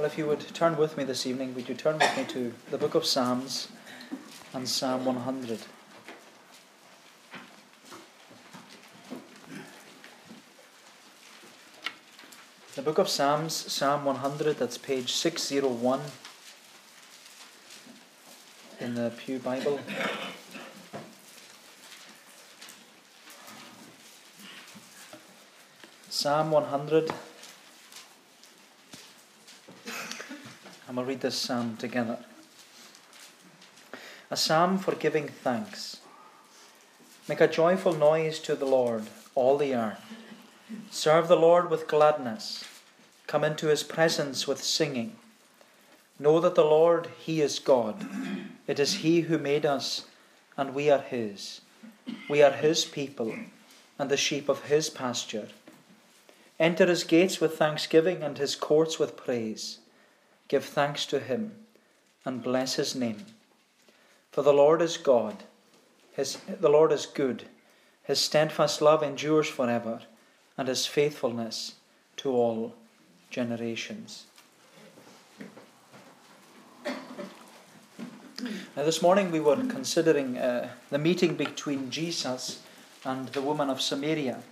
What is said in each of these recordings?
Well, if you would turn with me this evening, would you turn with me to the book of Psalms and Psalm 100? The book of Psalms, Psalm 100, that's page 601 in the Pew Bible. Psalm 100. We'll read this psalm together. A psalm for giving thanks. Make a joyful noise to the Lord, all the earth. Serve the Lord with gladness. Come into his presence with singing. Know that the Lord, he is God. It is he who made us, and we are his. We are his people, and the sheep of his pasture. Enter his gates with thanksgiving and his courts with praise. Give thanks to him and bless his name. For the Lord is God, his, the Lord is good. His steadfast love endures forever, and his faithfulness to all generations. Now, this morning we were considering uh, the meeting between Jesus and the woman of Samaria.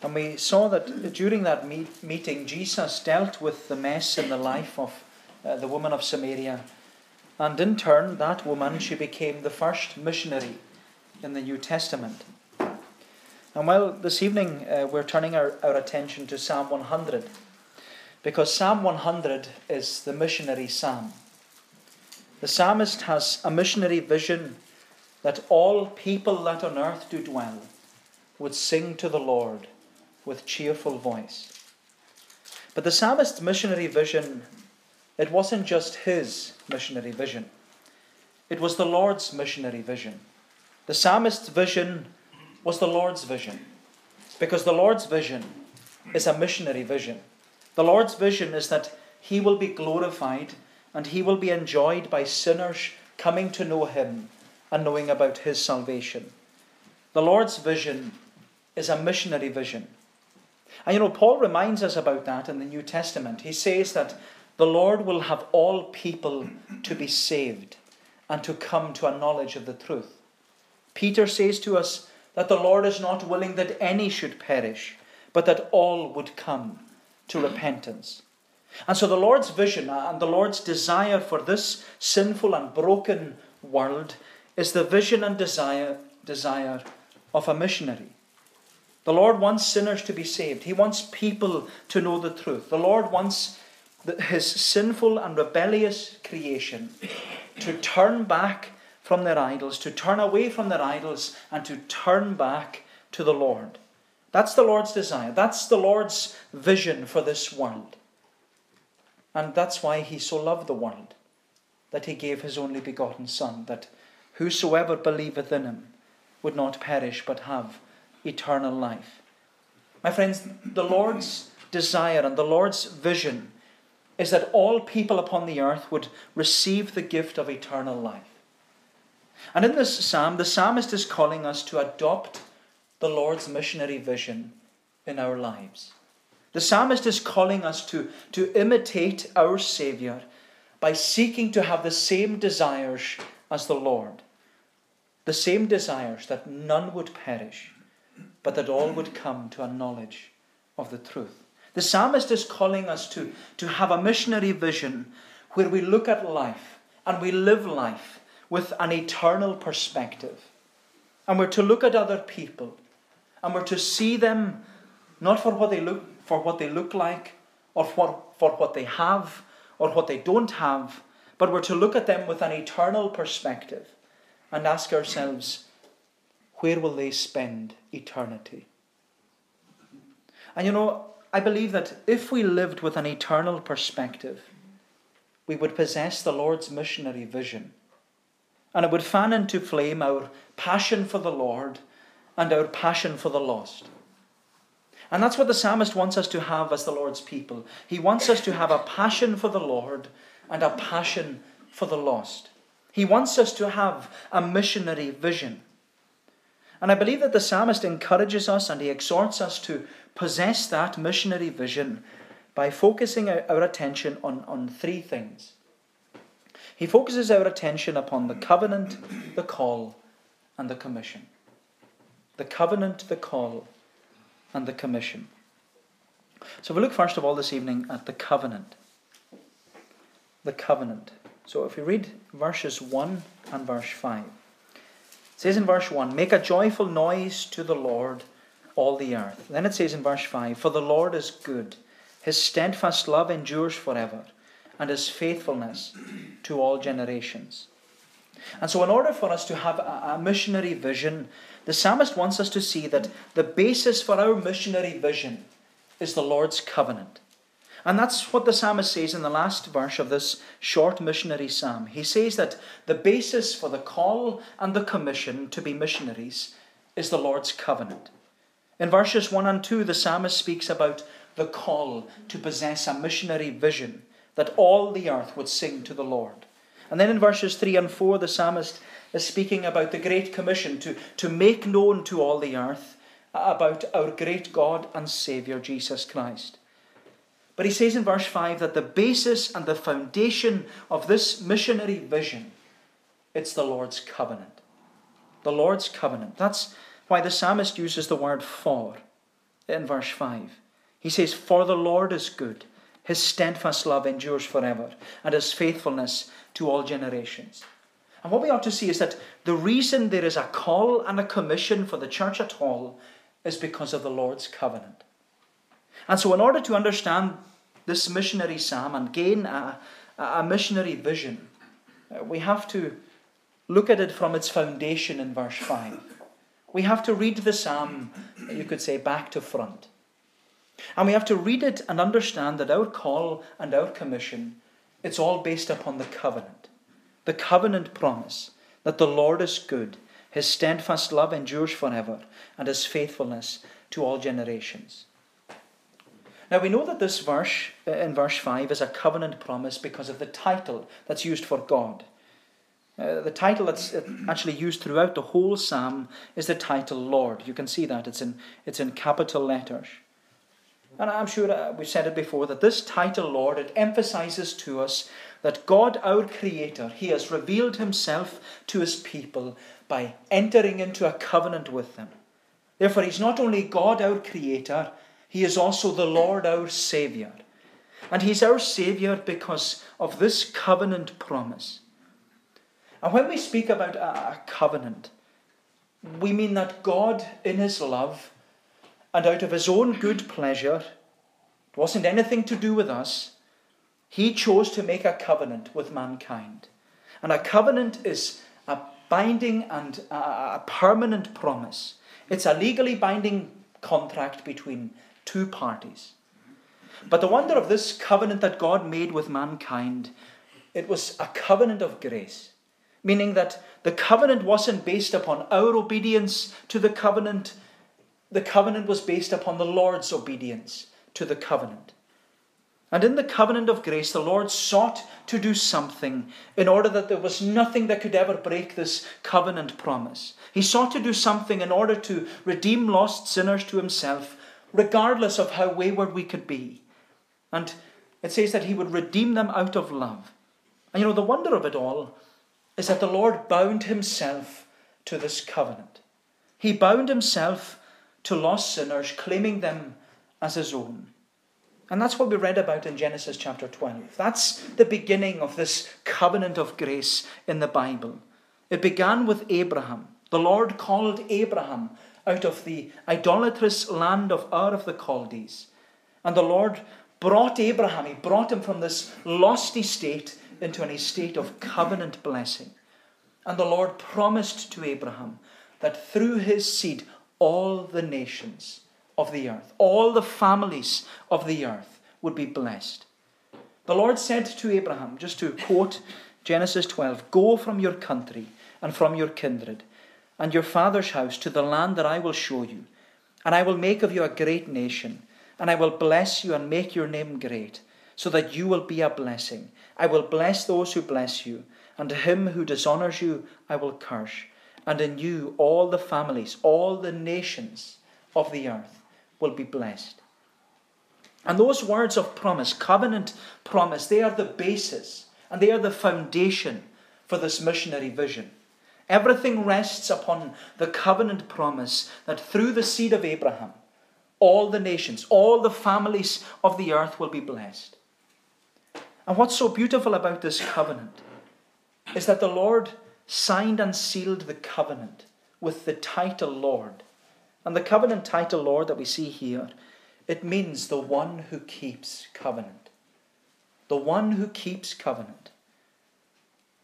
And we saw that during that meet- meeting, Jesus dealt with the mess in the life of uh, the woman of Samaria. And in turn, that woman, she became the first missionary in the New Testament. And well, this evening uh, we're turning our, our attention to Psalm 100, because Psalm 100 is the missionary psalm. The psalmist has a missionary vision that all people that on earth do dwell would sing to the Lord with cheerful voice. But the psalmist's missionary vision, it wasn't just his missionary vision, it was the Lord's missionary vision. The psalmist's vision was the Lord's vision, because the Lord's vision is a missionary vision. The Lord's vision is that he will be glorified and he will be enjoyed by sinners coming to know him and knowing about his salvation. The Lord's vision is a missionary vision. And you know, Paul reminds us about that in the New Testament. He says that the Lord will have all people to be saved and to come to a knowledge of the truth. Peter says to us that the Lord is not willing that any should perish, but that all would come to repentance. And so the Lord's vision and the Lord's desire for this sinful and broken world is the vision and desire, desire of a missionary. The Lord wants sinners to be saved. He wants people to know the truth. The Lord wants his sinful and rebellious creation to turn back from their idols, to turn away from their idols, and to turn back to the Lord. That's the Lord's desire. That's the Lord's vision for this world. And that's why he so loved the world, that he gave his only begotten Son, that whosoever believeth in him would not perish but have eternal life. My friends, the Lord's desire and the Lord's vision is that all people upon the earth would receive the gift of eternal life. And in this psalm, the psalmist is calling us to adopt the Lord's missionary vision in our lives. The psalmist is calling us to, to imitate our Saviour by seeking to have the same desires as the Lord. The same desires that none would perish, but that all would come to a knowledge of the truth. The psalmist is calling us to, to have a missionary vision where we look at life and we live life with an eternal perspective. And we're to look at other people and we're to see them not for what they look for what they look like or for, for what they have or what they don't have, but we're to look at them with an eternal perspective and ask ourselves, where will they spend eternity? And you know, I believe that if we lived with an eternal perspective, we would possess the Lord's missionary vision. And it would fan into flame our passion for the Lord and our passion for the lost. And that's what the psalmist wants us to have as the Lord's people. He wants us to have a passion for the Lord and a passion for the lost. He wants us to have a missionary vision. And I believe that the psalmist encourages us and he exhorts us to possess that missionary vision by focusing our attention on, on three things. He focuses our attention upon the covenant, the call, and the commission. The covenant, the call, and the commission. So we look first of all this evening at the covenant. The covenant. So if we read verses 1 and verse 5, it says in verse 1 Make a joyful noise to the Lord, all the earth. Then it says in verse 5 For the Lord is good, his steadfast love endures forever and his faithfulness to all generations. And so, in order for us to have a, a, missionary vision, the psalmist wants us to see that the basis for our missionary vision is the Lord's covenant. And that's what the psalmist says in the last verse of this short missionary psalm. He says that the basis for the call and the commission to be missionaries is the Lord's covenant. In verses 1 and 2, the psalmist speaks about the call to possess a missionary vision that all the earth would sing to the Lord. And then in verses 3 and 4, the psalmist is speaking about the Great Commission to, to make known to all the earth about our great God and Saviour, Jesus Christ. But he says in verse 5 that the basis and the foundation of this missionary vision, it's the Lord's covenant. The Lord's covenant. That's why the psalmist uses the word for in verse 5. He says, For the Lord is good his steadfast love endures forever, and his faithfulness to all generations. And what we ought to see is that the reason there is a call and a commission for the church at all is because of the Lord's covenant. And so, in order to understand this missionary psalm and gain a, a missionary vision, uh, we have to look at it from its foundation in verse 5. We have to read the psalm, you could say, back to front. And we have to read it and understand that our call and our commission, it's all based upon the covenant. The covenant promise that the Lord is good, his steadfast love endures forever, and his faithfulness to all generations. Now we know that this verse, uh, in verse 5, is a covenant promise because of the title that's used for God. Uh, the title that's uh, actually used throughout the whole psalm is the title Lord. You can see that, it's in, it's in capital letters. And I'm sure uh, we've said it before that this title, Lord, it emphasizes to us that God, our Creator, He has revealed Himself to His people by entering into a covenant with them. Therefore, He's not only God, our Creator, He is also the Lord, our Saviour. And He's our Saviour because of this covenant promise. And when we speak about a covenant, we mean that God, in His love, and out of his own good pleasure, it wasn't anything to do with us, he chose to make a covenant with mankind. And a covenant is a binding and a permanent promise. It's a legally binding contract between two parties. But the wonder of this covenant that God made with mankind, it was a covenant of grace, meaning that the covenant wasn't based upon our obedience to the covenant the covenant was based upon the Lord's obedience to the covenant. And in the covenant of grace, the Lord sought to do something in order that there was nothing that could ever break this covenant promise. He sought to do something in order to redeem lost sinners to himself, regardless of how wayward we could be. And it says that he would redeem them out of love. And you know, the wonder of it all is that the Lord bound himself to this covenant. He bound himself to lost sinners, claiming them as his own. And that's what we read about in Genesis chapter 12. That's the beginning of this covenant of grace in the Bible. It began with Abraham. The Lord called Abraham out of the idolatrous land of Ur of the Chaldees. And the Lord brought Abraham, he brought him from this lost estate into an estate of covenant blessing. And the Lord promised to Abraham that through his seed all the nations of the earth, all the families of the earth would be blessed. The Lord said to Abraham, just to quote Genesis 12, Go from your country and from your kindred and your father's house to the land that I will show you, and I will make of you a great nation, and I will bless you and make your name great, so that you will be a blessing. I will bless those who bless you, and to him who dishonors you I will curse and in you all the families, all the nations of the earth will be blessed. And those words of promise, covenant promise, they are the basis and they are the foundation for this missionary vision. Everything rests upon the covenant promise that through the seed of Abraham, all the nations, all the families of the earth will be blessed. And what's so beautiful about this covenant is that the Lord signed and sealed the covenant with the title Lord. And the covenant title Lord that we see here, it means the one who keeps covenant. The one who keeps covenant.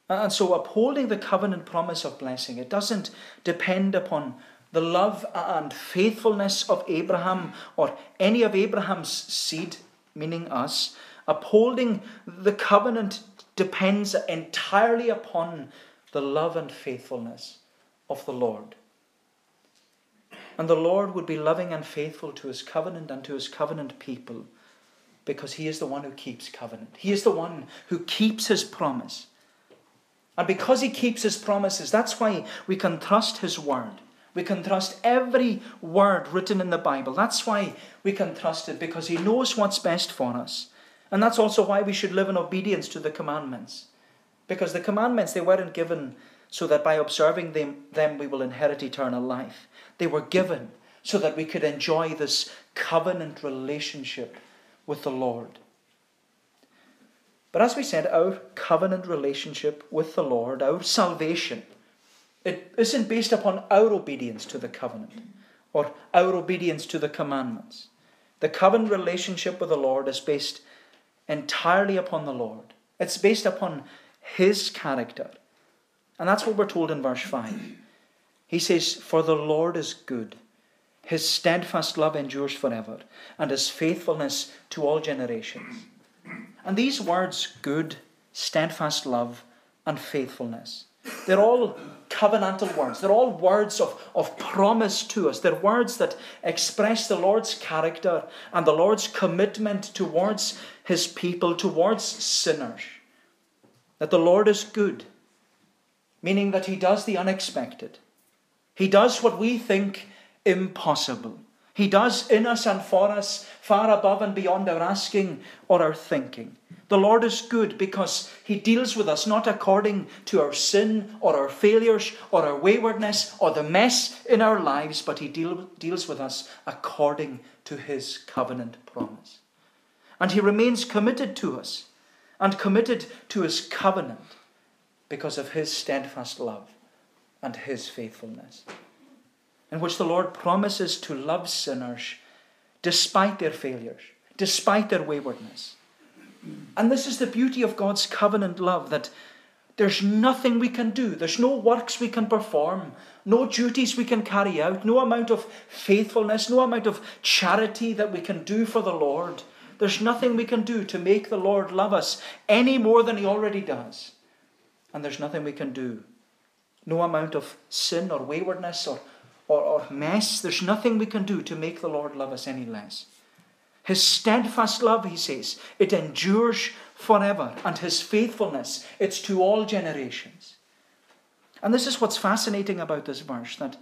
Uh, and so upholding the covenant promise of blessing, it doesn't depend upon the love uh, and faithfulness of Abraham or any of Abraham's seed, meaning us. Upholding the covenant depends entirely upon the love and faithfulness of the Lord. And the Lord would be loving and faithful to his covenant and to his covenant people because he is the one who keeps covenant. He is the one who keeps his promise. And because he keeps his promises, that's why we can trust his word. We can trust every word written in the Bible. That's why we can trust it, because He knows what's best for us. And that's also why we should live in obedience to the commandments. Because the commandments, they weren't given so that by observing them, them we will inherit eternal life. They were given so that we could enjoy this covenant relationship with the Lord. But as we said, our covenant relationship with the Lord, our salvation, it isn't based upon our obedience to the covenant or our obedience to the commandments. The covenant relationship with the Lord is based entirely upon the Lord, it's based upon His character. And that's what we're told in verse 5. He says, For the Lord is good. His steadfast love endures forever, and his faithfulness to all generations. And these words, good, steadfast love, and faithfulness, they're all covenantal words. They're all words of, of promise to us. They're words that express the Lord's character and the Lord's commitment towards his people, towards sinners. That the Lord is good, meaning that he does the unexpected. He does what we think impossible. He does in us and for us far above and beyond our asking or our thinking. The Lord is good because He deals with us not according to our sin or our failures or our waywardness or the mess in our lives, but He deal, deals with us according to His covenant promise. And He remains committed to us and committed to His covenant because of His steadfast love and His faithfulness, in which the Lord promises to love sinners despite their failures, despite their waywardness and this is the beauty of God's covenant love that there's nothing we can do, there's no works we can perform, no duties we can carry out, no amount of faithfulness, no amount of charity that we can do for the Lord. There's nothing we can do to make the Lord love us any more than He already does. And there's nothing we can do. No amount of sin or waywardness or, or, or mess, there's nothing we can do to make the Lord love us any less. His steadfast love, he says, it endures forever, and his faithfulness, it's to all generations. And this is what's fascinating about this verse that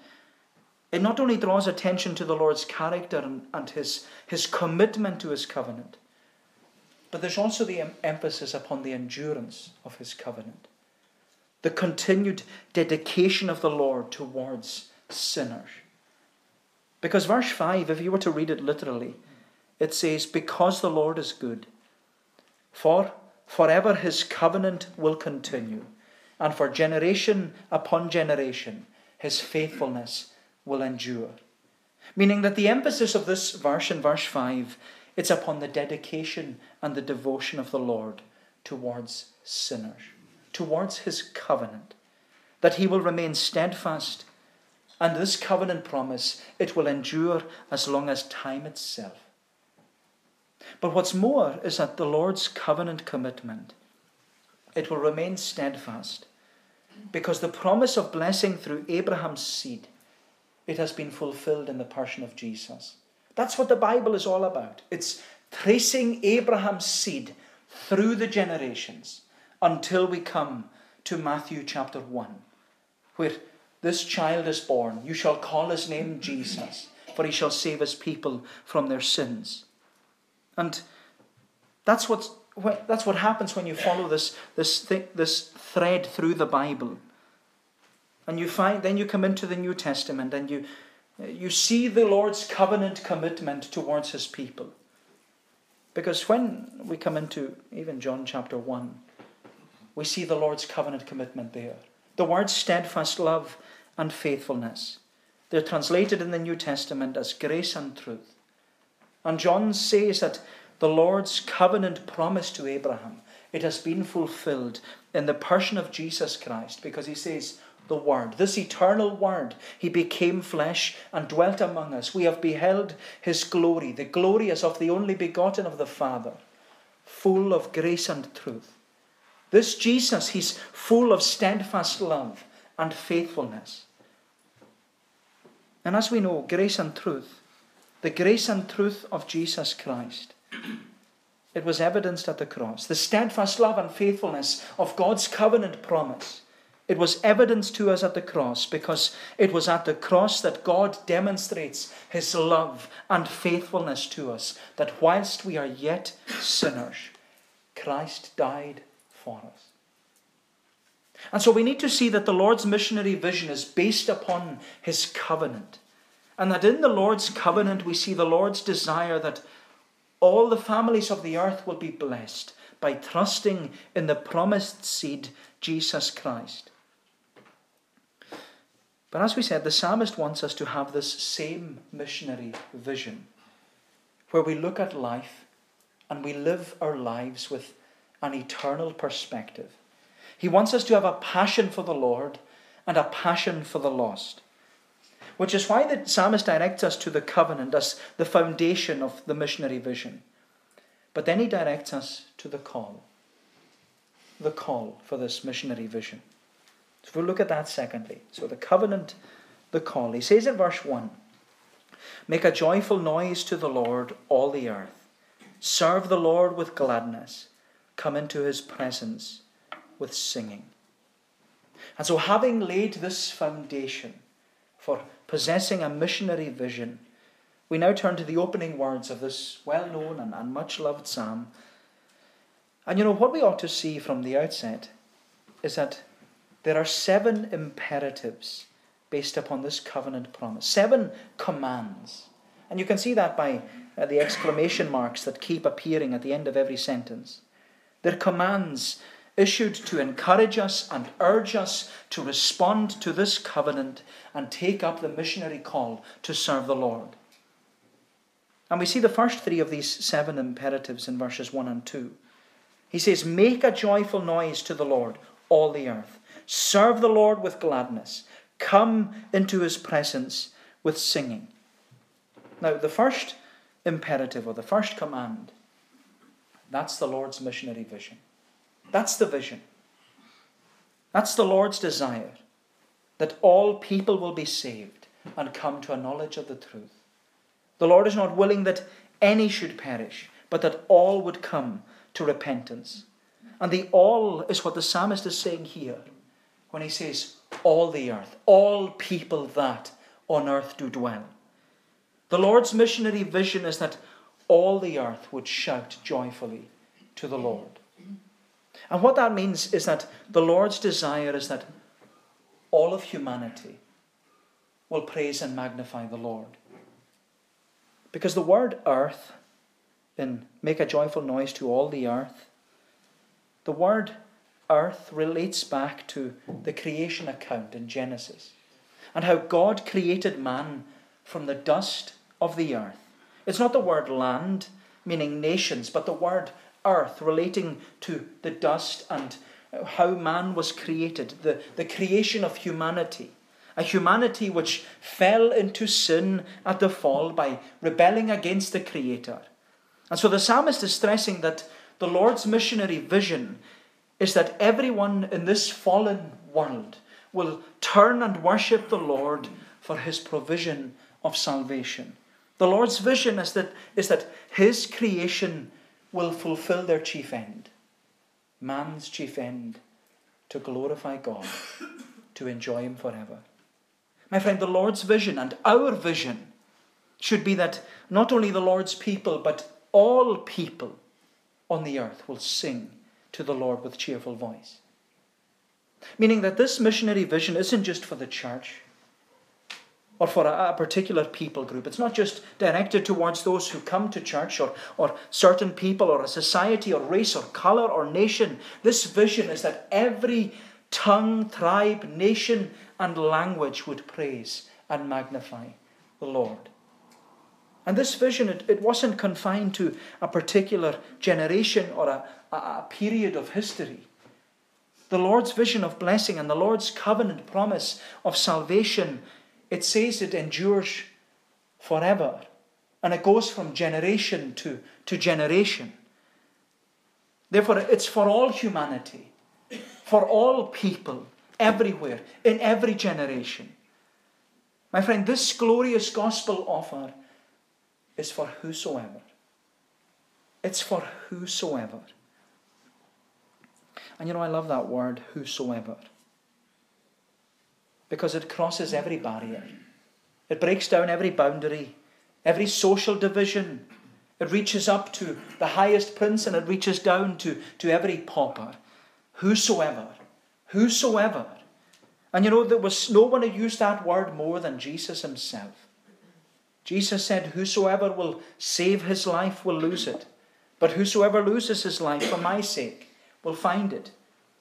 it not only draws attention to the Lord's character and, and his, his commitment to his covenant, but there's also the emphasis upon the endurance of his covenant, the continued dedication of the Lord towards sinners. Because verse 5, if you were to read it literally, it says, Because the Lord is good, for forever his covenant will continue, and for generation upon generation his faithfulness will endure. Meaning that the emphasis of this verse in verse 5 it's upon the dedication and the devotion of the Lord towards sinners, towards his covenant, that he will remain steadfast. And this covenant promise, it will endure as long as time itself. But what's more is that the Lord's covenant commitment, it will remain steadfast because the promise of blessing through Abraham's seed, it has been fulfilled in the person of Jesus. That's what the Bible is all about. It's tracing Abraham's seed through the generations until we come to Matthew chapter 1, where this child is born. You shall call his name Jesus, for he shall save his people from their sins. And that's, what's, that's what happens when you follow this, this, th- this thread through the Bible. And you find, then you come into the New Testament and you, you see the Lord's covenant commitment towards his people. Because when we come into even John chapter 1, we see the Lord's covenant commitment there. The words steadfast love and faithfulness. They're translated in the New Testament as grace and truth. And John says that the Lord's covenant promise to Abraham, it has been fulfilled in the person of Jesus Christ because he says, the Word, this eternal Word, He became flesh and dwelt among us. We have beheld His glory, the glory as of the only begotten of the Father, full of grace and truth. This Jesus, He's full of steadfast love and faithfulness. And as we know, grace and truth, the grace and truth of Jesus Christ, it was evidenced at the cross. The steadfast love and faithfulness of God's covenant promise it was evidenced to us at the cross because it was at the cross that God demonstrates his love and faithfulness to us, that whilst we are yet sinners, Christ died for us. And so we need to see that the Lord's missionary vision is based upon his covenant. And that in the Lord's covenant we see the Lord's desire that all the families of the earth will be blessed by trusting in the promised seed, Jesus Christ. But as we said, the psalmist wants us to have this same missionary vision where we look at life and we live our lives with an eternal perspective. He wants us to have a passion for the Lord and a passion for the lost. Which is why the psalmist directs us to the covenant as the foundation of the missionary vision. But then he directs us to the call. The call for this missionary vision. So we'll look at that secondly. So the covenant, the call. He says in verse 1 Make a joyful noise to the Lord, all the earth. Serve the Lord with gladness. Come into his presence with singing. And so, having laid this foundation for possessing a missionary vision, we now turn to the opening words of this well known and, and much loved psalm. And you know, what we ought to see from the outset is that there are seven imperatives based upon this covenant promise, seven commands. And you can see that by uh, the exclamation marks that keep appearing at the end of every sentence. They're commands issued to encourage us and urge us to respond to this covenant and take up the missionary call to serve the Lord. And we see the first three of these seven imperatives in verses 1 and 2. He says, Make a joyful noise to the Lord, all the earth. Serve the Lord with gladness. Come into his presence with singing. Now, the first imperative or the first command, that's the Lord's missionary vision. That's the vision. That's the Lord's desire that all people will be saved and come to a knowledge of the truth. The Lord is not willing that any should perish, but that all would come to repentance. And the all is what the psalmist is saying here when he says, All the earth, all people that on earth do dwell. The Lord's missionary vision is that all the earth would shout joyfully to the Lord. And what that means is that the Lord's desire is that all of humanity will praise and magnify the Lord. Because the word earth, in make a joyful noise to all the earth, the word earth relates back to the creation account in Genesis and how God created man from the dust of the earth. It's not the word land, meaning nations, but the word earth, relating to the dust and how man was created, the, the creation of humanity. A humanity which fell into sin at the fall by rebelling against the Creator. And so the psalmist is stressing that the Lord's missionary vision is that everyone in this fallen world will turn and worship the Lord for his provision of salvation. The Lord's vision is that, is that his creation will fulfill their chief end man's chief end to glorify God, to enjoy him forever. My friend, the Lord's vision and our vision should be that not only the Lord's people, but all people on the earth will sing to the Lord with cheerful voice. Meaning that this missionary vision isn't just for the church or for a, a, particular people group. It's not just directed towards those who come to church or, or certain people or a society or race or colour or nation. This vision is that every tongue, tribe, nation, and language would praise and magnify the Lord. And this vision, it, it wasn't confined to a particular generation or a, a, a period of history. The Lord's vision of blessing and the Lord's covenant promise of salvation it says it endures forever. And it goes from generation to, to generation. Therefore, it's for all humanity, for all people, everywhere, in every generation. My friend, this glorious gospel offer is for whosoever. It's for whosoever. And you know, I love that word, whosoever because it crosses every barrier. It breaks down every boundary, every social division. It reaches up to the highest prince and it reaches down to, to every pauper. Whosoever. Whosoever. And you know, there was no one who used that word more than Jesus himself. Jesus said, Whosoever will save his life will lose it. But whosoever loses his life for my sake will find it.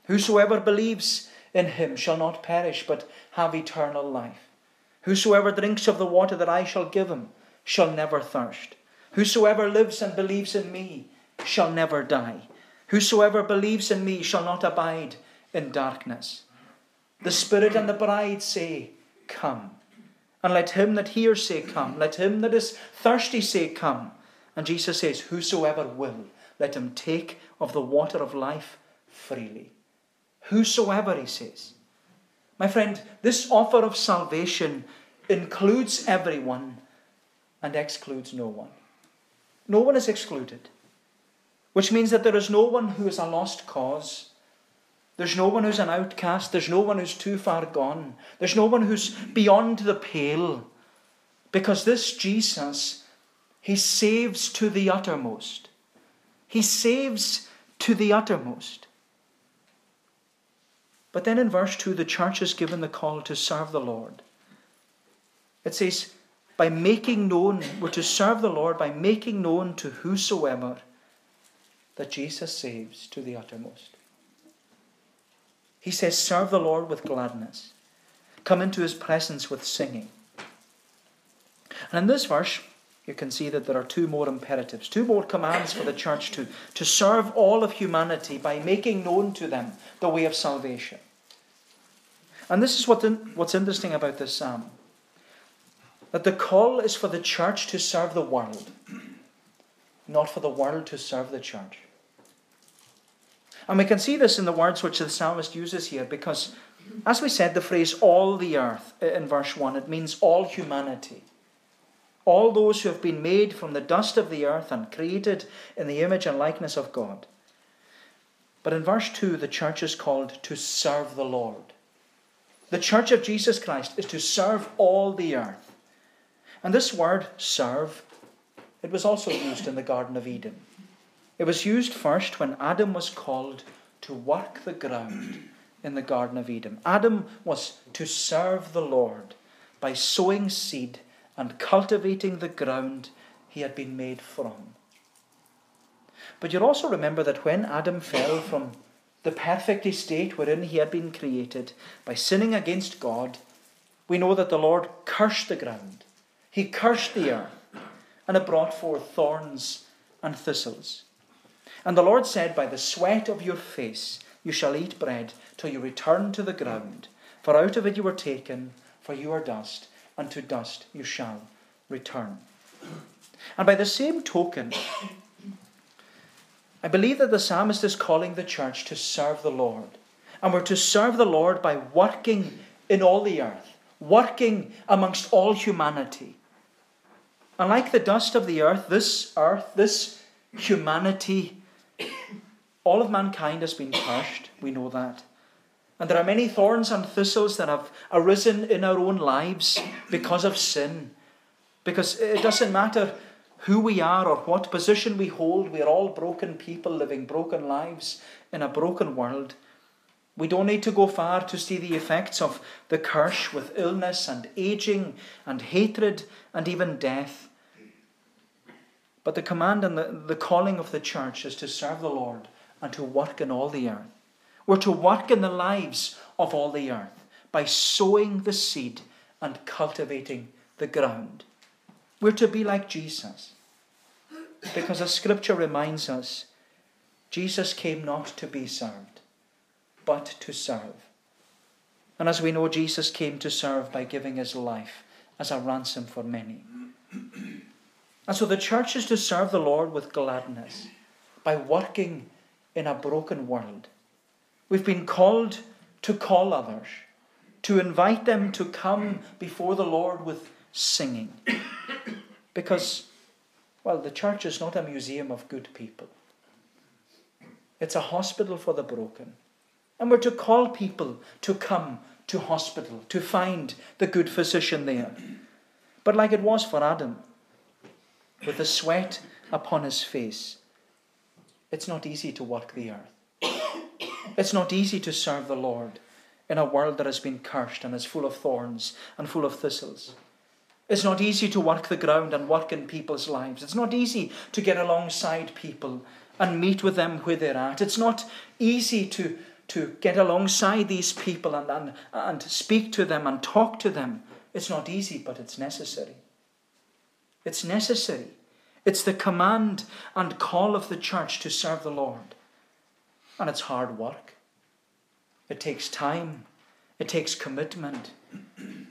Whosoever believes in him shall not perish, but have eternal life. Whosoever drinks of the water that I shall give him shall never thirst. Whosoever lives and believes in me shall never die. Whosoever believes in me shall not abide in darkness. The Spirit and the bride say, Come. And let him that hears say, Come. Let him that is thirsty say, Come. And Jesus says, Whosoever will, let him take of the water of life freely. Whosoever, he says. My friend, this offer of salvation includes everyone and excludes no one. No one is excluded, which means that there is no one who is a lost cause. There's no one who's an outcast. There's no one who's too far gone. There's no one who's beyond the pale. Because this Jesus, he saves to the uttermost. He saves to the uttermost. But then in verse 2, the church is given the call to serve the Lord. It says, by making known, we're to serve the Lord by making known to whosoever that Jesus saves to the uttermost. He says, serve the Lord with gladness. Come into his presence with singing. And in this verse, you can see that there are two more imperatives, two more commands for the church to, to serve all of humanity by making known to them the way of salvation. And this is what the, what's interesting about this psalm that the call is for the church to serve the world, not for the world to serve the church. And we can see this in the words which the psalmist uses here because, as we said, the phrase all the earth uh, in verse 1, it means all humanity all those who have been made from the dust of the earth and created in the image and likeness of God. But in verse 2, the church is called to serve the Lord. The church of Jesus Christ is to serve all the earth. And this word, serve, it was also used in the Garden of Eden. It was used first when Adam was called to work the ground in the Garden of Eden. Adam was to serve the Lord by sowing seed and cultivating the ground he had been made from. But you'll also remember that when Adam fell from the perfect estate wherein he had been created by sinning against God, we know that the Lord cursed the ground. He cursed the earth, and it brought forth thorns and thistles. And the Lord said, By the sweat of your face you shall eat bread till you return to the ground, for out of it you were taken, for you are dust, and to dust you shall return. And by the same token, I believe that the psalmist is calling the church to serve the Lord. And we're to serve the Lord by working in all the earth, working amongst all humanity. And like the dust of the earth, this earth, this humanity, all of mankind has been cursed. We know that. And there are many thorns and thistles that have arisen in our own lives because of sin. Because it doesn't matter who we are or what position we hold. We are all broken people living broken lives in a broken world. We don't need to go far to see the effects of the curse with illness and aging and hatred and even death. But the command and the, the calling of the church is to serve the Lord and to work in all the earth. We're to work in the lives of all the earth by sowing the seed and cultivating the ground. We're to be like Jesus. Because as Scripture reminds us, Jesus came not to be served, but to serve. And as we know, Jesus came to serve by giving his life as a ransom for many. And so the church is to serve the Lord with gladness by working in a broken world. We've been called to call others, to invite them to come before the Lord with singing. Because, well, the church is not a museum of good people, it's a hospital for the broken. And we're to call people to come to hospital, to find the good physician there. But like it was for Adam, with the sweat upon his face, it's not easy to work the earth. It's not easy to serve the Lord in a world that has been cursed and is full of thorns and full of thistles. It's not easy to work the ground and work in people's lives. It's not easy to get alongside people and meet with them where they're at. It's not easy to, to get alongside these people and, and, and speak to them and talk to them. It's not easy, but it's necessary. It's necessary. It's the command and call of the church to serve the Lord. And it's hard work. It takes time. It takes commitment.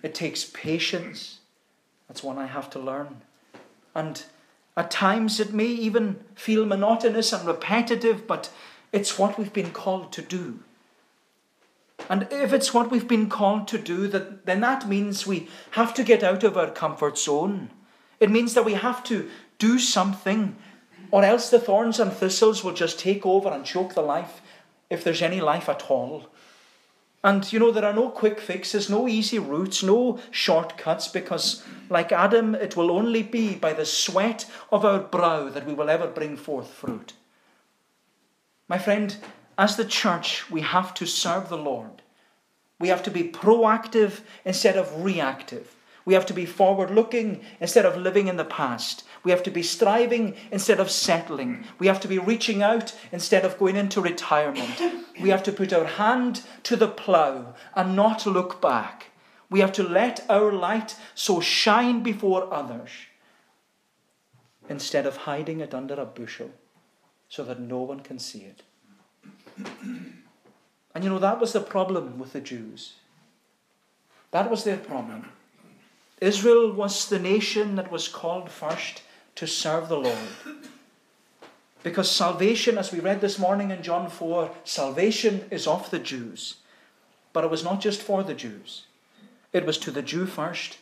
It takes patience. That's one I have to learn. And at times it may even feel monotonous and repetitive, but it's what we've been called to do. And if it's what we've been called to do, that, then that means we have to get out of our comfort zone. It means that we have to do something, or else the thorns and thistles will just take over and choke the life, if there's any life at all. And you know, there are no quick fixes, no easy routes, no shortcuts, because like Adam, it will only be by the sweat of our brow that we will ever bring forth fruit. My friend, as the church, we have to serve the Lord. We have to be proactive instead of reactive. We have to be forward looking instead of living in the past. We have to be striving instead of settling. We have to be reaching out instead of going into retirement. We have to put our hand to the plough and not look back. We have to let our light so shine before others instead of hiding it under a bushel so that no one can see it. And you know, that was the problem with the Jews. That was their problem. Israel was the nation that was called first to serve the Lord. Because salvation, as we read this morning in John 4, salvation is of the Jews. But it was not just for the Jews, it was to the Jew first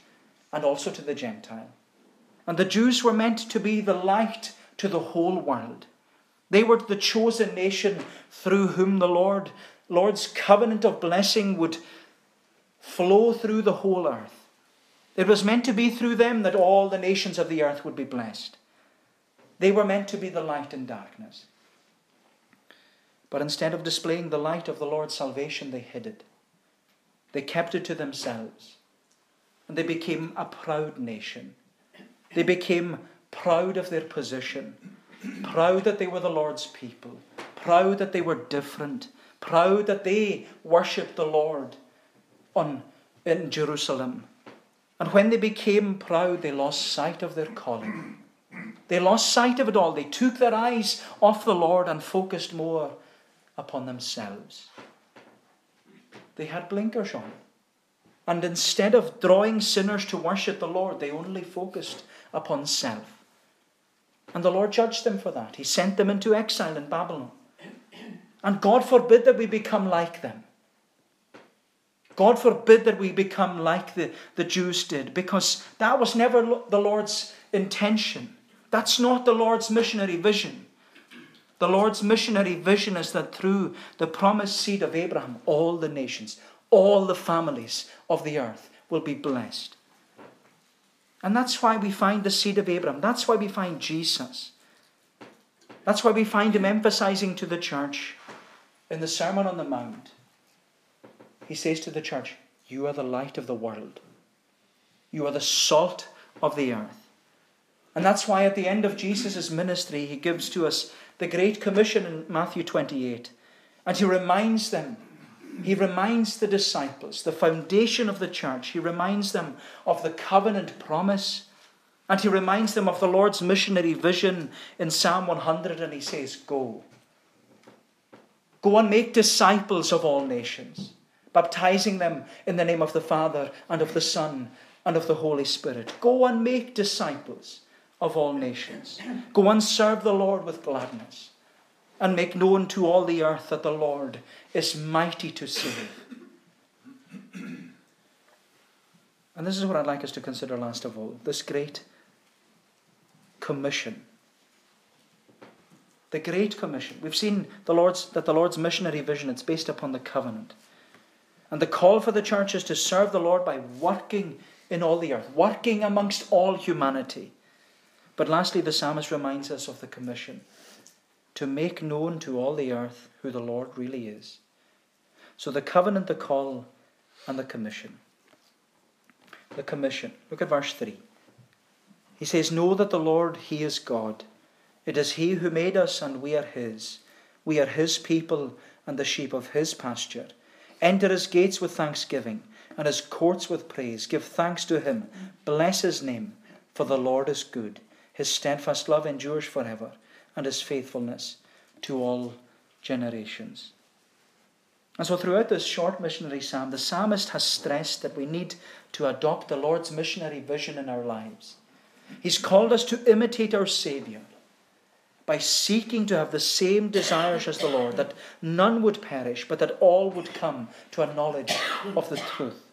and also to the Gentile. And the Jews were meant to be the light to the whole world. They were the chosen nation through whom the Lord, Lord's covenant of blessing would flow through the whole earth. It was meant to be through them that all the nations of the earth would be blessed. They were meant to be the light in darkness. But instead of displaying the light of the Lord's salvation, they hid it. They kept it to themselves. And they became a proud nation. They became proud of their position, proud that they were the Lord's people, proud that they were different, proud that they worshipped the Lord on, in Jerusalem and when they became proud, they lost sight of their calling. They lost sight of it all. They took their eyes off the Lord and focused more upon themselves. They had blinkers on. And instead of drawing sinners to worship the Lord, they only focused upon self. And the Lord judged them for that. He sent them into exile in Babylon. And God forbid that we become like them. God forbid that we become like the, the Jews did, because that was never the Lord's intention. That's not the Lord's missionary vision. The Lord's missionary vision is that through the promised seed of Abraham, all the nations, all the families of the earth will be blessed. And that's why we find the seed of Abraham. That's why we find Jesus. That's why we find him emphasizing to the church in the Sermon on the Mount. He says to the church, You are the light of the world, you are the salt of the earth. And that's why at the end of Jesus' ministry, he gives to us the Great Commission in Matthew 28. And he reminds them he reminds the disciples, the foundation of the church, he reminds them of the covenant promise. And he reminds them of the Lord's missionary vision in Psalm 100, and he says, Go. Go and make disciples of all nations, baptizing them in the name of the Father, and of the Son, and of the Holy Spirit. Go and make disciples of all nations. Go and serve the Lord with gladness and make known to all the earth that the Lord is mighty to save. And this is what I'd like us to consider last of all this great commission. The Great Commission. We've seen the Lord's, that the Lord's missionary vision is based upon the covenant. And the call for the church is to serve the Lord by working in all the earth, working amongst all humanity. But lastly, the psalmist reminds us of the commission to make known to all the earth who the Lord really is. So the covenant, the call, and the commission. The commission. Look at verse 3. He says, Know that the Lord, He is God. It is He who made us, and we are His. We are His people and the sheep of His pasture. Enter His gates with thanksgiving and His courts with praise. Give thanks to Him. Bless His name, for the Lord is good. His steadfast love endures forever and his faithfulness to all generations. And so, throughout this short missionary psalm, the psalmist has stressed that we need to adopt the Lord's missionary vision in our lives. He's called us to imitate our Saviour by seeking to have the same desires as the Lord, that none would perish, but that all would come to a knowledge of the truth.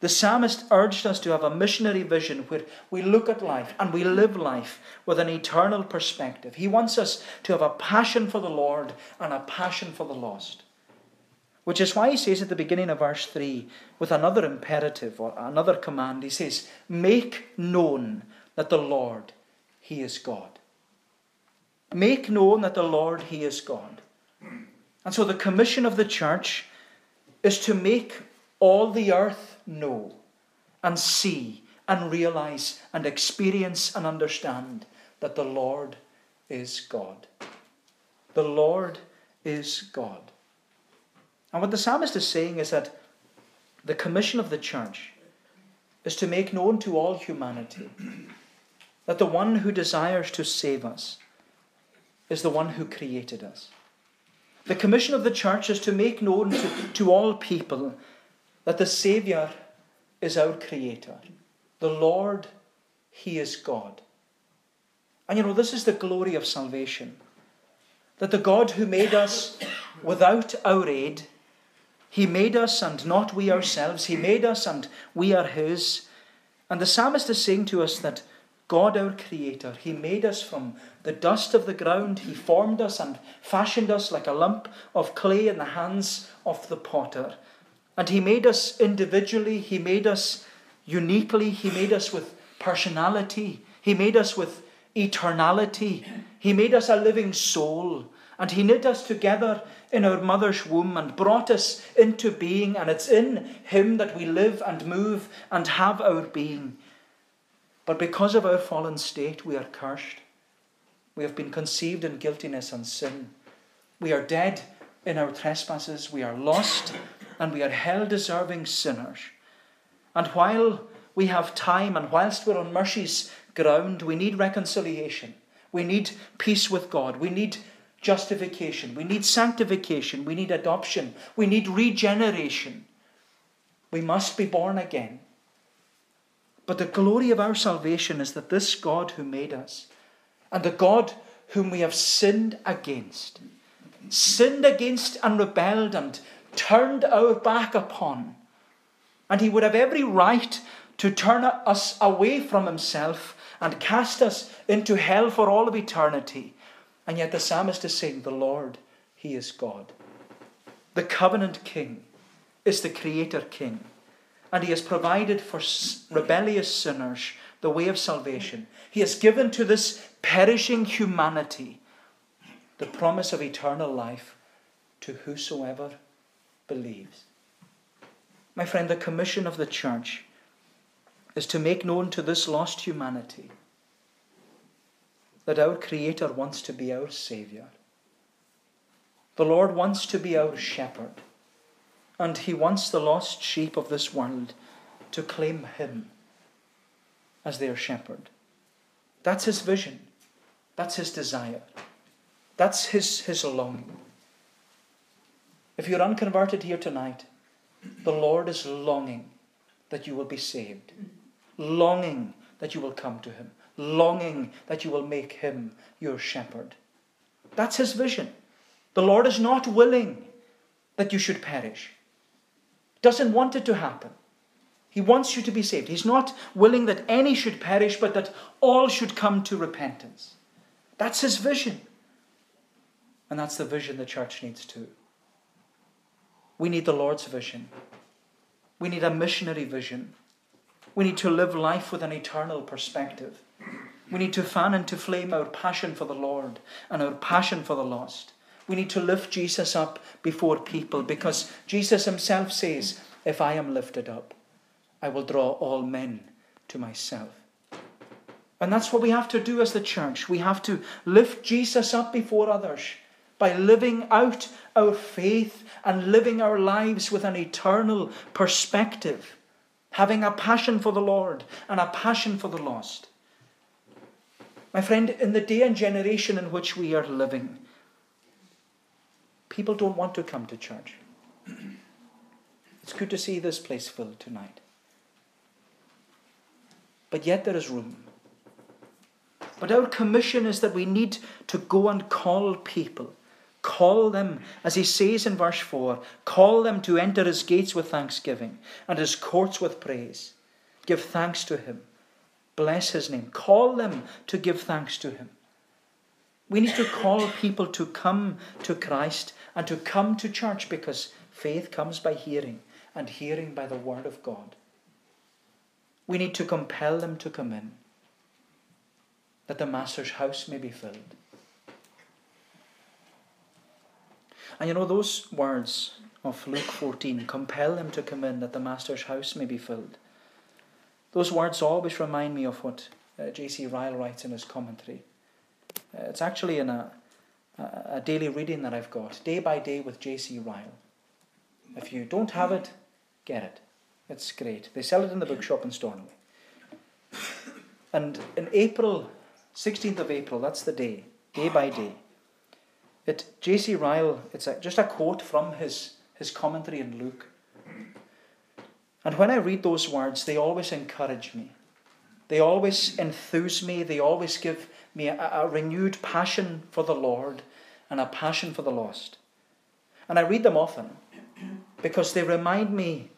The psalmist urged us to have a missionary vision where we look at life and we live life with an eternal perspective. He wants us to have a passion for the Lord and a passion for the lost. Which is why he says at the beginning of verse 3, with another imperative or another command, he says, Make known that the Lord, He is God. Make known that the Lord, He is God. And so the commission of the church is to make all the earth know and see and realize and experience and understand that the Lord is God. The Lord is God. And what the psalmist is saying is that the commission of the church is to make known to all humanity that the one who desires to save us is the one who created us. The commission of the church is to make known to, to all people that the Saviour is our Creator. The Lord, He is God. And you know, this is the glory of salvation. That the God who made us without our aid, He made us and not we ourselves, He made us and we are His. And the psalmist is saying to us that God, our Creator, He made us from the dust of the ground. He formed us and fashioned us like a lump of clay in the hands of the potter. And He made us individually, He made us uniquely, He made us with personality, He made us with eternality, He made us a living soul, and He knit us together in our mother's womb and brought us into being, and it's in Him that we live and move and have our being. But because of our fallen state, we are cursed. We have been conceived in guiltiness and sin. We are dead in our trespasses. We are lost and we are hell deserving sinners. And while we have time and whilst we're on mercy's ground, we need reconciliation. We need peace with God. We need justification. We need sanctification. We need adoption. We need regeneration. We must be born again. But the glory of our salvation is that this God who made us and the God whom we have sinned against, sinned against and rebelled and turned our back upon. And he would have every right to turn us away from himself and cast us into hell for all of eternity. And yet the psalmist is saying, The Lord, He is God. The covenant king is the creator king. And he has provided for rebellious sinners the way of salvation. He has given to this perishing humanity the promise of eternal life to whosoever believes. My friend, the commission of the church is to make known to this lost humanity that our Creator wants to be our Saviour. The Lord wants to be our shepherd, and He wants the lost sheep of this world to claim Him as their shepherd. That's His vision, that's His desire, that's His, his longing. If you're unconverted here tonight, the Lord is longing that you will be saved, longing that you will come to Him, longing that you will make Him your shepherd. That's His vision. The Lord is not willing that you should perish, doesn't want it to happen. He wants you to be saved. He's not willing that any should perish, but that all should come to repentance. That's His vision. And that's the vision the church needs too. We need the Lord's vision. We need a missionary vision. We need to live life with an eternal perspective. We need to fan into flame our passion for the Lord and our passion for the lost. We need to lift Jesus up before people because Jesus himself says, If I am lifted up, I will draw all men to myself. And that's what we have to do as the church. We have to lift Jesus up before others by living out our faith and living our lives with an eternal perspective, having a passion for the Lord and a passion for the lost. My friend, in the day and generation in which we are living, people don't want to come to church. It's good to see this place filled tonight. But yet there is room. But our commission is that we need to go and call people Call them, as he says in verse 4, call them to enter his gates with thanksgiving and his courts with praise. Give thanks to him. Bless his name. Call them to give thanks to him. We need to call people to come to Christ and to come to church because faith comes by hearing and hearing by the word of God. We need to compel them to come in that the Master's house may be filled. And you know, those words of Luke 14 compel them to come in that the Master's house may be filled. Those words always remind me of what uh, J.C. Ryle writes in his commentary. Uh, it's actually in a, a, daily reading that I've got, Day by Day with J.C. Ryle. If you don't have it, get it. It's great. They sell it in the bookshop in Stornoway. And in April, 16th of April, that's the day, day by day, it J.C. Ryle, it's a, just a quote from his, his commentary in Luke. And when I read those words, they always encourage me. They always enthuse me. They always give me a, a renewed passion for the Lord and a passion for the lost. And I read them often because they remind me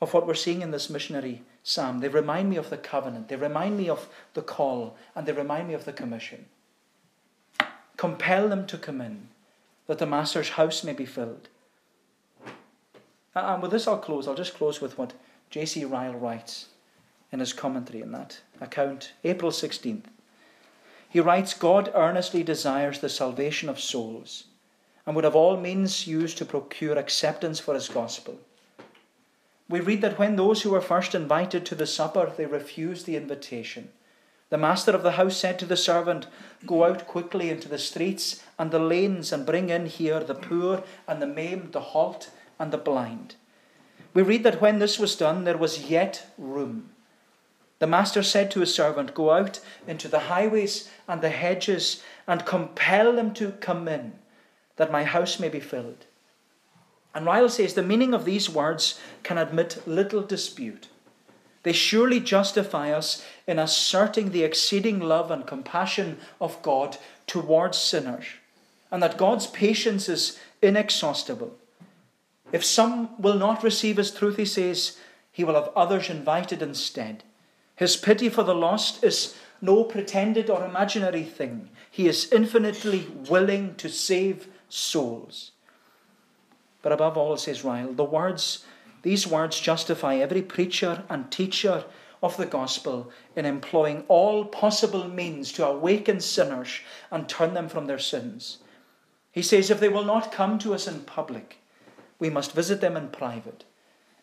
of what we're seeing in this missionary psalm. They remind me of the covenant. They remind me of the call. And they remind me of the commission. Compel them to come in, that the Master's house may be filled. And with this, I'll close. I'll just close with what J.C. Ryle writes in his commentary in that account, April 16th. He writes God earnestly desires the salvation of souls and would have all means used to procure acceptance for his gospel. We read that when those who were first invited to the supper, they refused the invitation. The master of the house said to the servant, Go out quickly into the streets and the lanes and bring in here the poor and the maimed, the halt and the blind. We read that when this was done, there was yet room. The master said to his servant, Go out into the highways and the hedges and compel them to come in, that my house may be filled. And Ryle says the meaning of these words can admit little dispute. They surely justify us in asserting the exceeding love and compassion of God towards sinners, and that God's patience is inexhaustible. If some will not receive his truth, he says, he will have others invited instead. His pity for the lost is no pretended or imaginary thing. He is infinitely willing to save souls. But above all, says Ryle, the words these words justify every preacher and teacher of the gospel in employing all possible means to awaken sinners and turn them from their sins. He says, if they will not come to us in public, we must visit them in private.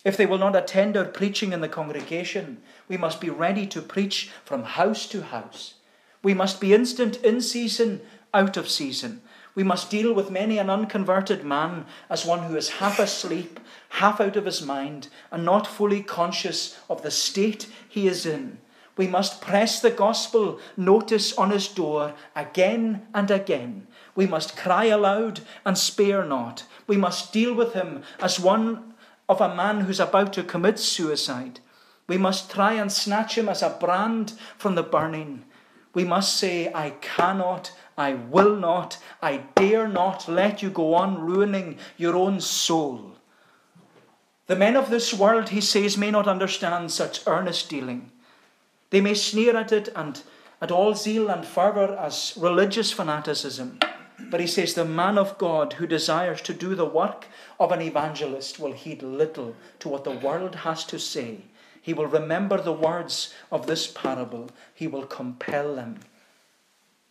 If they will not attend our preaching in the congregation, we must be ready to preach from house to house. We must be instant in season, out of season. We must deal with many an unconverted man as one who is half asleep, half out of his mind, and not fully conscious of the state he is in. We must press the gospel notice on his door again and again. We must cry aloud and spare not. We must deal with him as one of a man who's about to commit suicide. We must try and snatch him as a brand from the burning. We must say, I cannot, I will not, I dare not let you go on ruining your own soul. The men of this world, he says, may not understand such earnest dealing. They may sneer at it and at all zeal and fervour as religious fanaticism. But he says, the man of God who desires to do the work of an evangelist will heed little to what the world has to say. He will remember the words of this parable. He will compel them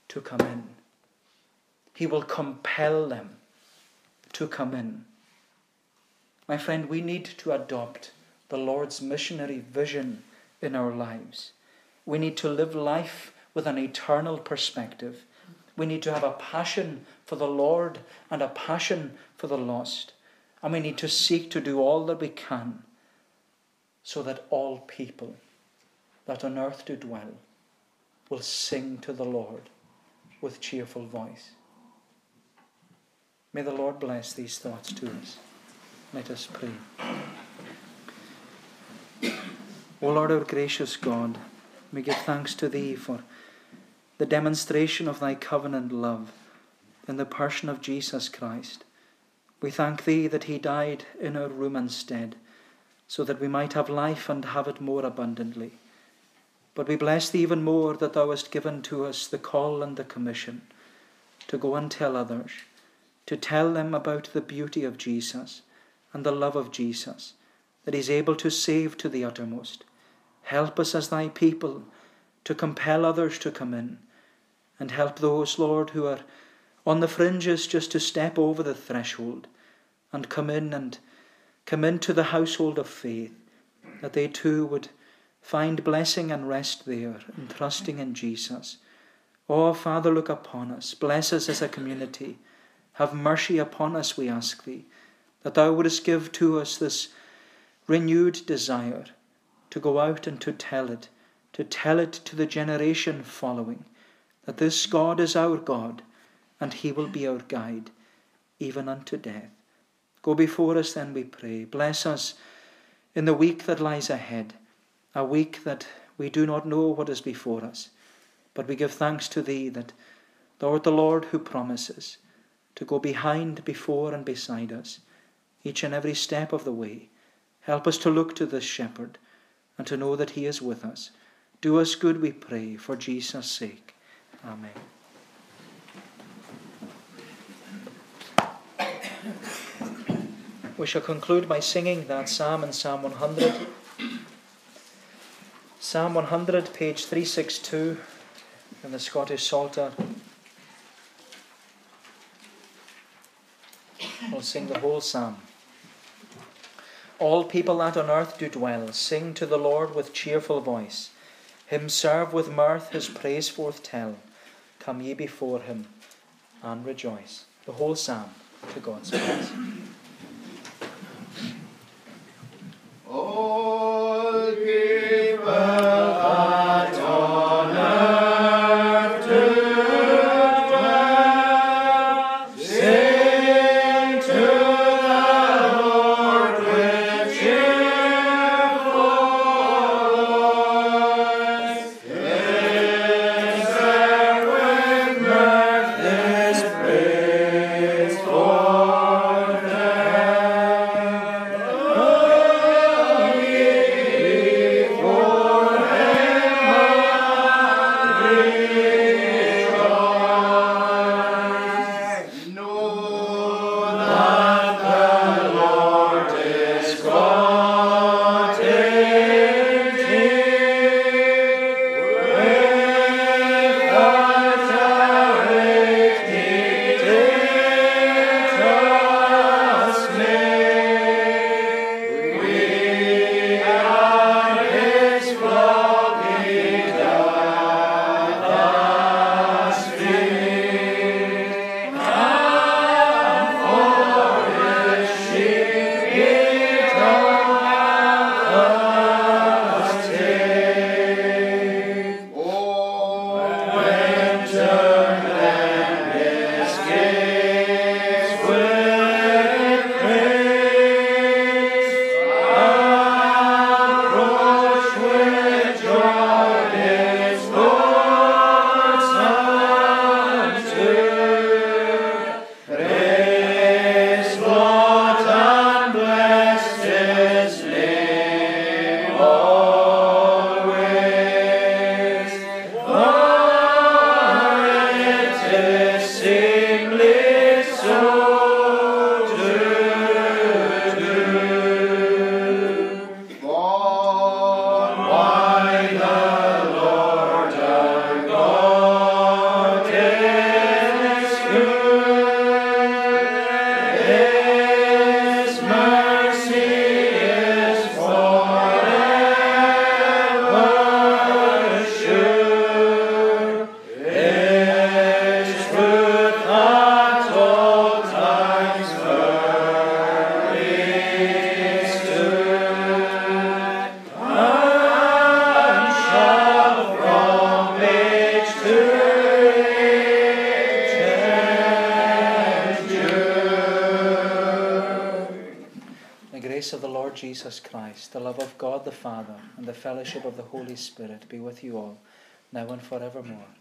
to come in. He will compel them to come in. My friend, we need to adopt the Lord's missionary vision in our lives. We need to live life with an eternal perspective. We need to have a passion for the Lord and a passion for the lost. And we need to seek to do all that we can so that all people that on earth do dwell will sing to the Lord with cheerful voice. May the Lord bless these thoughts to us. Let us pray. O Lord, our gracious God, we give thanks to Thee for the demonstration of Thy covenant love in the person of Jesus Christ. We thank Thee that He died in our room instead, so that we might have life and have it more abundantly. But we bless Thee even more that Thou hast given to us the call and the commission to go and tell others, to tell them about the beauty of Jesus and the love of Jesus, that He's able to save to the uttermost. Help us as Thy people to compel others to come in, and help those, Lord, who are on the fringes just to step over the threshold and come in and come into the household of faith, that they too would find blessing and rest there in trusting in Jesus. Oh, Father, look upon us. Bless us as a community. Have mercy upon us, we ask thee, that thou wouldst give to us this renewed desire to go out and to tell it, to tell it to the generation following, that this God is our God and he will be our guide, even unto death. Go before us then, we pray. Bless us in the week that lies ahead, a week that we do not know what is before us. But we give thanks to Thee that Thou art the Lord who promises to go behind, before, and beside us, each and every step of the way. Help us to look to this shepherd and to know that he is with us. Do us good, we pray, for Jesus' sake. Amen. We shall conclude by singing that psalm in Psalm 100. Psalm 100, page 362 in the Scottish Psalter. We'll sing the whole psalm. All people that on earth do dwell, sing to the Lord with cheerful voice. Him serve with mirth, his praise forth tell. Come ye before him and rejoice. The whole psalm to God's praise. Fellowship of the Holy Spirit be with you all, now and forevermore.